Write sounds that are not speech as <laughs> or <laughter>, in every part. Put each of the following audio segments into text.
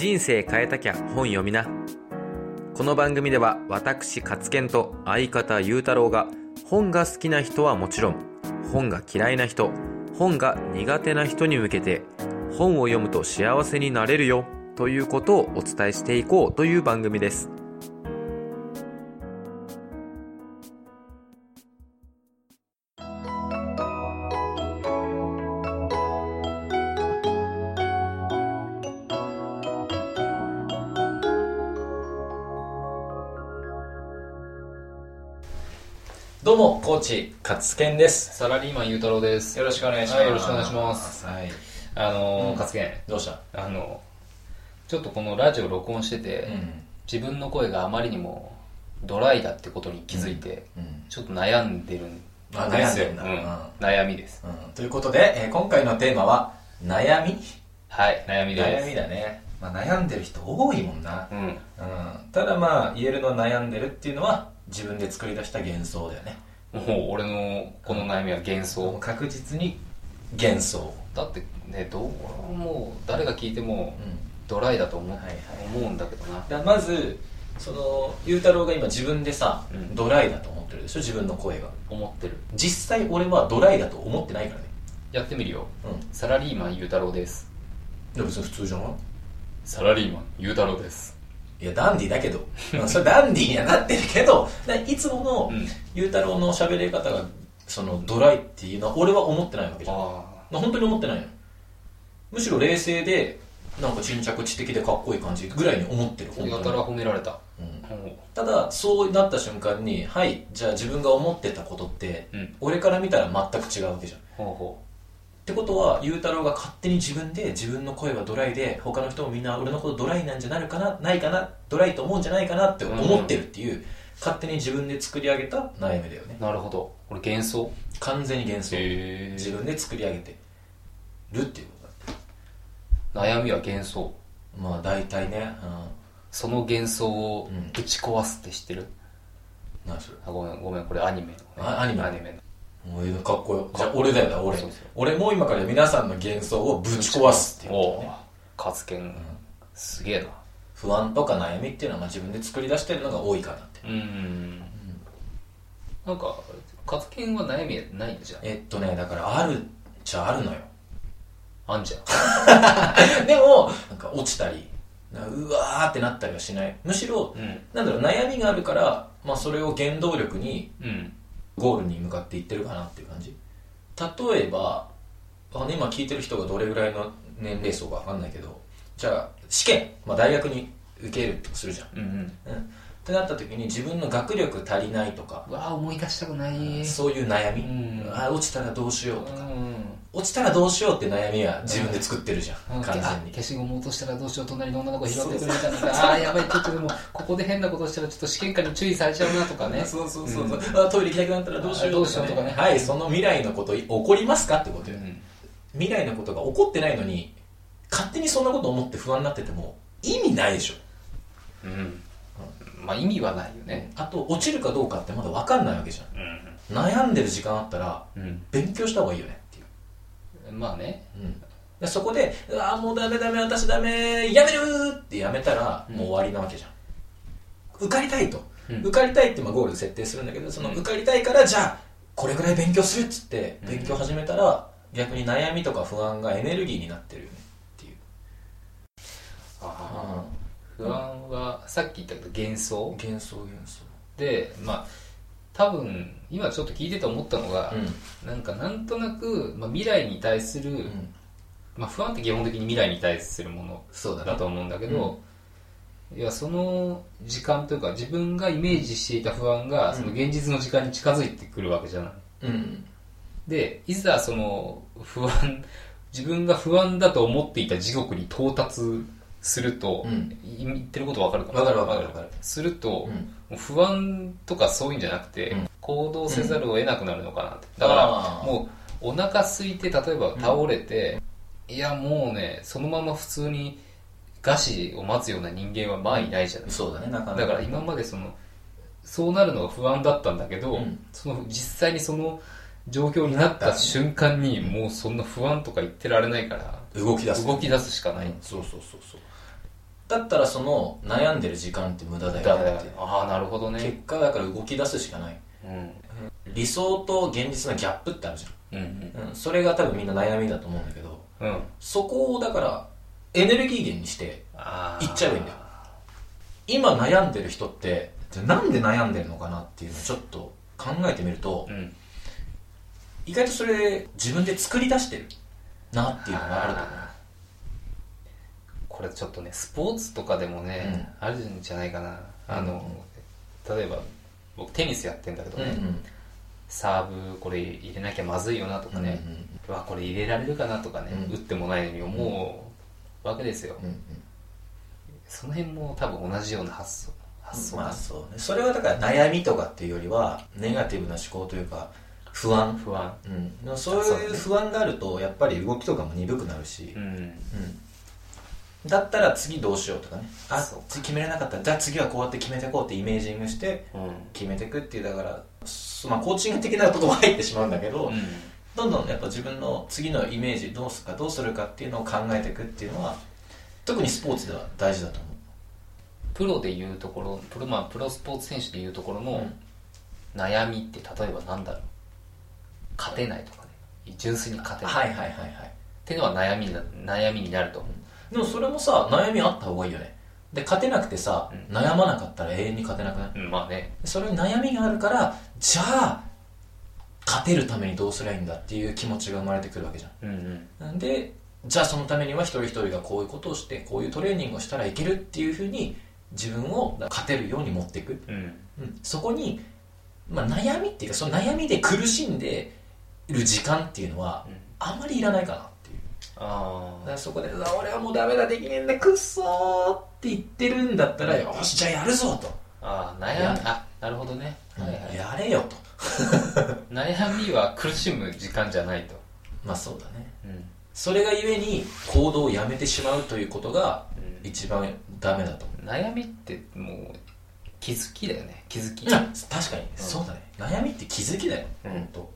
人生変えたきゃ本読みな。この番組では私勝健と相方ゆうたろうが本が好きな人はもちろん本が嫌いな人本が苦手な人に向けて本を読むと幸せになれるよということをお伝えしていこうという番組です。ーチ、勝健です。サラリーマンゆうたろうです。よろしくお願いします。はいよろしくお願いします。はい。あのー、うん勝健、どうした？あの、ちょっとこのラジオ録音してて、うん。自分の声があまりにもドライだってことに気づいて、うん。ちょっと悩んでるんあですよ。悩んでんだうん悩みです。うん。ということで、えー今回のテーマは、悩み？はい、悩みです。悩みだね。まあ、悩んでる人多いもんな。うん。うん。ただまあ、言えるのは悩んでるっていうのは、自分で作り出した幻想だよね。もう俺のこの悩みは幻想。確実に幻想。だってね、どうもう誰が聞いてもうん。ドライだと思う,、はいはい思うんだけどな。だまず、その、ゆうたろうが今自分でさ、うんドライだと思ってるでしょ？自分の声が。思ってる。実際俺はドライだと思ってないからね。やってみるよ。うん。サラリーマンゆうたろうです。でも別に普通じゃない？サラリーマンゆうたろうです。いや、ダンディだけど。<laughs> まあそれダンディにはなってるけど、だいつものうん、ゆうたろうの喋り方が、その、ドライっていうのは俺は思ってないわけじゃん。本当に思ってないの。むしろ冷静で、なんか沈着知的でかっこいい感じぐらいに思ってる、本当に。褒められた。うんうんただ、そうなった瞬間に、はい、じゃあ自分が思ってたことって、うん。俺から見たら全く違うわけじゃん。っほうほてことは、ゆうたろうが勝手に自分で自分の声はドライで、他の人もみんな俺のことドライなんじゃないかな、ないかな、ドライと思うんじゃないかなって思ってるっていう、勝手に自分で作り上げた悩みだよねう。。なるほど。俺幻想？完全に幻想。へ自分で作り上げてるっていうことだ悩みは幻想。まあ大体ね、その幻想をうんぶち壊すって知ってる、うん。何それ？あ、ごめん、ごめん、これアニメアニメアニメの。かっこよ。じゃあ俺だよな、俺。俺も今から皆さんの幻想をぶち壊すっていうことおだね。おカツケン、すげえな。不安とか悩みっていうのはまあ自分で作り出してるのが多いかなって。うん。なんか、カツケンは悩みないんじゃん？えっとね、だからあるっちゃあるのよ。あんじゃん。<laughs> でも、なんか落ちたり、なうわーってなったりはしない。むしろ、うん。なんだろう、悩みがあるから、まあそれを原動力にうん。ゴールに向かっていってるかなっていう感じ。例えばあの今聞いてる人がどれぐらいの年齢層か分かんないけどじゃあ試験、まあ、大学に受けるとするじゃん、うんうん。うん、ってなった時に自分の学力足りないとかうわあ思い出したくない。そういう悩み、うん。あ落ちたらどうしようとか、うん。落ちたらどうしようって悩みは自分で作ってるじゃん、あ完全に。消しゴム落としたらどうしよう隣の女の子拾ってくれたのかああーやばいちょっとでもここで変なことしたらちょっと試験官に注意されちゃうなとかね。<laughs> そうそうそうそう、あトイレ行きたくなったらどうしようあどうしようとかね。はいその未来のこと起こりますかってことよ、うん未来のことが起こってないのに勝手にそんなこと思って不安になってても意味ないでしょうんまあ意味はないよね。あと落ちるかどうかってまだ分かんないわけじゃん。悩んでる時間あったらうん。勉強した方がいいよねっていう、まあね。うん、でそこで「うわもうダメダメ私ダメやめる!」ってやめたらうん。もう終わりなわけじゃん。受かりたいと、うん。受かりたいってまあゴール設定するんだけどそのうん受かりたいからじゃあこれぐらい勉強するっつってうん。勉強始めたら逆に悩みとか不安がエネルギーになってるよねっていう、あー不安はさっき言ったけど幻想。幻想幻想。でまあ多分今ちょっと聞いてて思ったのが、うなんかなんとなく、まあ、未来に対する、ん、うん、まあ、不安って基本的に未来に対するものそうだと思うんだけど、いやその時間というか自分がイメージしていた不安がうん。その現実の時間に近づいてくるわけじゃない、うん。でいざその不安自分が不安だと思っていた地獄に到達すると、うん。い言ってることわかるかな？わかるわかるわかる。すると、うん。不安とかそういうんじゃなくて、うん。行動せざるを得なくなるのかなって、だからもうお腹空いて例えば倒れて、いやもうねそのまま普通に餓死を待つような人間はまあいないじゃない、そうだねなかなか。だから今までそのそうなるのが不安だったんだけど、うん。その実際にその状況になった瞬間にもうそんな不安とか言ってられないから動き出す。動き出すしかない、うんそうそうそうそう。だったらその悩んでる時間って無駄だよね。ってああなるほど結ね果だから動き出すしかない。うん。理想と現実のギャップってあるじうんゃん、うん、それが多分みんな悩みだと思うんだけどうんうん。そこをだからエネルギー源にしてあー。行っちゃえばいいんだよ。今悩んでる人ってじゃあなんで悩んでるのかなっていうのをちょっと考えてみるとうん。意外とそれ自分で作り出してるなっていうのがあると思うこれちょっとねスポーツとかでもね、あるんじゃないかな。あの、例えば僕テニスやってんだけどね、サーブこれ入れなきゃまずいよなとかね、うわこれ入れられるかなとかね、うん。打ってもないのに思うわけですよ、うんうんその辺も多分同じような発想発想まあそうね。それはだから悩みとかっていうよりはネガティブな思考というか不安、不安。うん、そういう不安があるとやっぱり動きとかも鈍くなるし、うん。うん。だったら次どうしようとかね。あ次決めれなかった。じゃあ次はこうやって決めていこうってイメージングしてうん。決めていくっていう。だからすまあコーチング的なところも入ってしまうんだけど、うん。どんどんやっぱ自分の次のイメージどうするかどうするかっていうのを考えていくっていうのは特にスポーツでは大事だと思う。プロでいうところプロ,、まあ、プロスポーツ選手でいうところの悩みって例えばなんだろう勝てないとかね。純粋に勝てない、はいはいはいはい。っていうのは悩みな悩みになると思う。でもそれもさ悩みあった方がいいよね。で勝てなくてさ、うん。悩まなかったら永遠に勝てなくない？うんまあね。それに悩みがあるからじゃあ勝てるためにどうすりゃいいんだっていう気持ちが生まれてくるわけじゃうん。うんんなん。でじゃあそのためには一人一人がこういうことをしてこういうトレーニングをしたらいけるっていうふうに自分を勝てるように持っていく、うん。うん、そこに、まあ、悩みっていうかその悩みで苦しんでいる時間っていうのはうん。あまりいらないかなっていう。あだからそこでうわ「俺はもうダメだできねえんだくっそー」って言ってるんだったら「よしじゃあやるぞ」と。ああー悩みあなるほどね、はいはい。やれよと。<laughs> 悩みは苦しむ時間じゃないと、まあそうだね。うん。それがゆえに行動をやめてしまうということがうん。一番ダメだと。思悩みってもう気づきだよね。気づき。う、確かに、そうだね。悩みって気づきだよ、うん。本当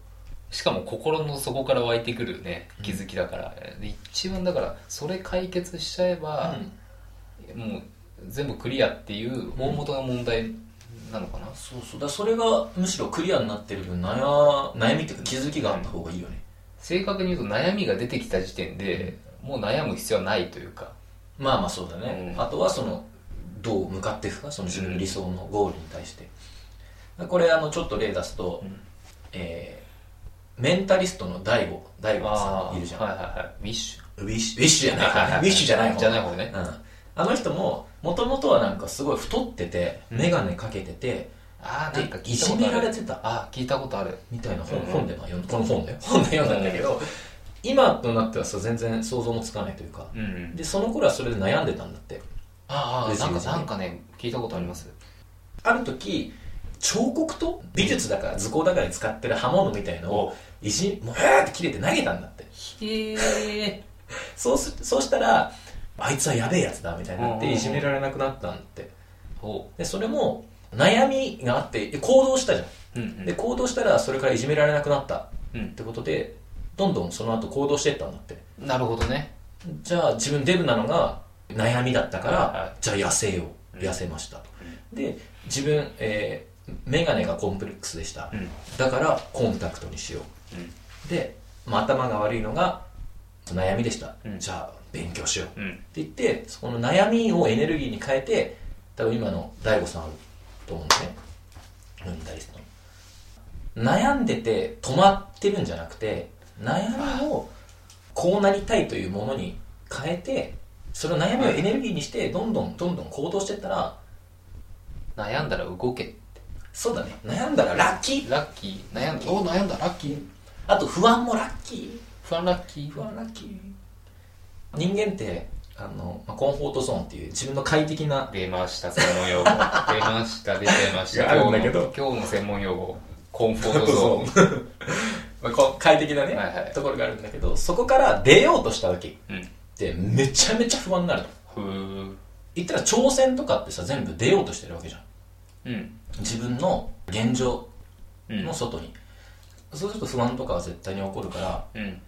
しかも心の底から湧いてくるね気づきだから、で一番だからそれ解決しちゃえば、もう全部クリアっていう大元の問題なのかな、そうそう。だそれがむしろクリアになってる分悩悩みっていうか気づきがあった方がいいよね。正確に言うと悩みが出てきた時点で、もう悩む必要はないというか。まあまあそうだね、うん。あとはそのどう向かっていくかその自分の理想のゴールに対して、これあのちょっと例出すと、うん。えーメンタリストの大悟大悟さんいるじゃん、はいはいはい。ウィッシウィッシュウィッシュじゃない。はいはいはい。ウィッシュじゃない方。じゃない方ね。うん、あの人ももともとはなんかすごい太っててうん。眼鏡かけてて、ュああでなんか聞いじめられてた。あ聞いたことある。みたいな本,、うん本でまあ読んこの本だよ本で読んだんだけど、今となってはさ全然想像もつかないというかうんうん。でその頃はそれで悩んでたんだって。ああなんかなんかね聞いたことあります。ある時彫刻と美術だから図工だからに使ってる刃物みたいのをいじもうえーって切れて投げたんだって。へえ <laughs> そうすそうしたらあいつはやべえやつだみたいになっうんうん。うんていじめられなくなったんだって。ほでそれも悩みがあってで行動したじゃううんうん。んで行動したらそれからいじめられなくなった。っうん。てことでどんどんその後行動していったんだって。なるほどね。じゃあ自分デブなのが悩みだったから、はいはい。じゃあ痩せよう。うん。痩せましたと、で自分、えー、眼鏡がコンプレックスでした、うん。だからコンタクトにしよう。ん。うで、まあ、頭が悪いのが悩みでした、うん。じゃあ勉強しよう。うん。って言ってその悩みをエネルギーに変えて多分今の大悟さんあると思うんですね。メンタリストの。悩んでて止まってるんじゃなくて悩みをこうなりたいというものに変えてそれを悩みをエネルギーにしてどんどんどんどん行動してったら悩んだら動けそうだね。悩んだらラッキー。ラッキー。悩んだ。お悩んだ。ラッキー。あと不安もラッキー。不安ラッキー。不安ラッキー。人間ってあの、まあ、コンフォートゾーンっていう自分の快適な出ました専門用語。<laughs> 出ました出てました。あるんだけど。今日の専門用語。コンフォートゾーン。まあこう快適なね、はいはい。ところがあるんだけどそこから出ようとした時うん。ってめちゃめちゃ不安になると。ふー。言ったら挑戦とかってさ全部出ようとしてるわけじゃん。うん自分の現状うん。の外に、そうすると不安とかは絶対に起こるから。うん。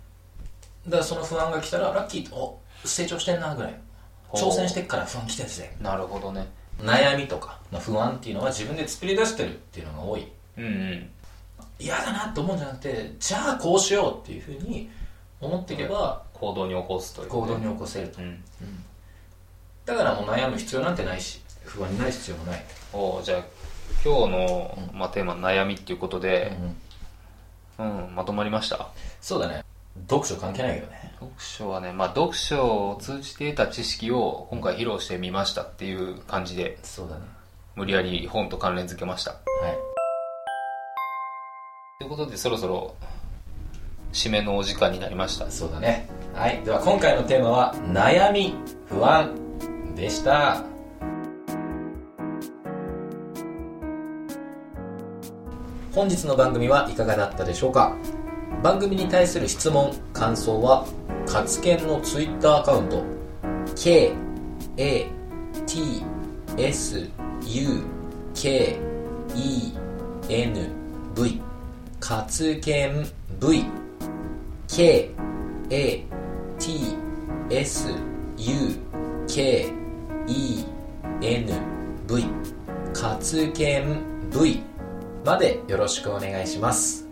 だからその不安が来たらラッキーとお成長してんなぐらい。挑戦してっから不安来てるぜ。なるほどね。悩みとかの不安っていうのは自分で作り出してるっていうのが多い。うんうん。嫌だなって思うんじゃなくてじゃあこうしようっていうふうに思っていけば行動に起こすという、行動に起こせると。うん。だからもう悩む必要なんてないし不安になる必要もない、おじゃあ今日の、まあ、テーマ悩みっていうことで、うん。うんまとまりました？そうだね。読書関係ないけどね。読書はね、まあ、読書を通じて得た知識を今回披露してみましたっていう感じでそうだね。無理やり本と関連付けました。はい。ということでそろそろ締めのお時間になりました。そうだね。はい。では今回のテーマは悩み不安でした本日の番組はいかがだったでしょうか？番組に対する質問感想は活研のツイッターアカウント k a t s u k e n v 活研 v k a t s u k e n v 活研 v までよろしくお願いします。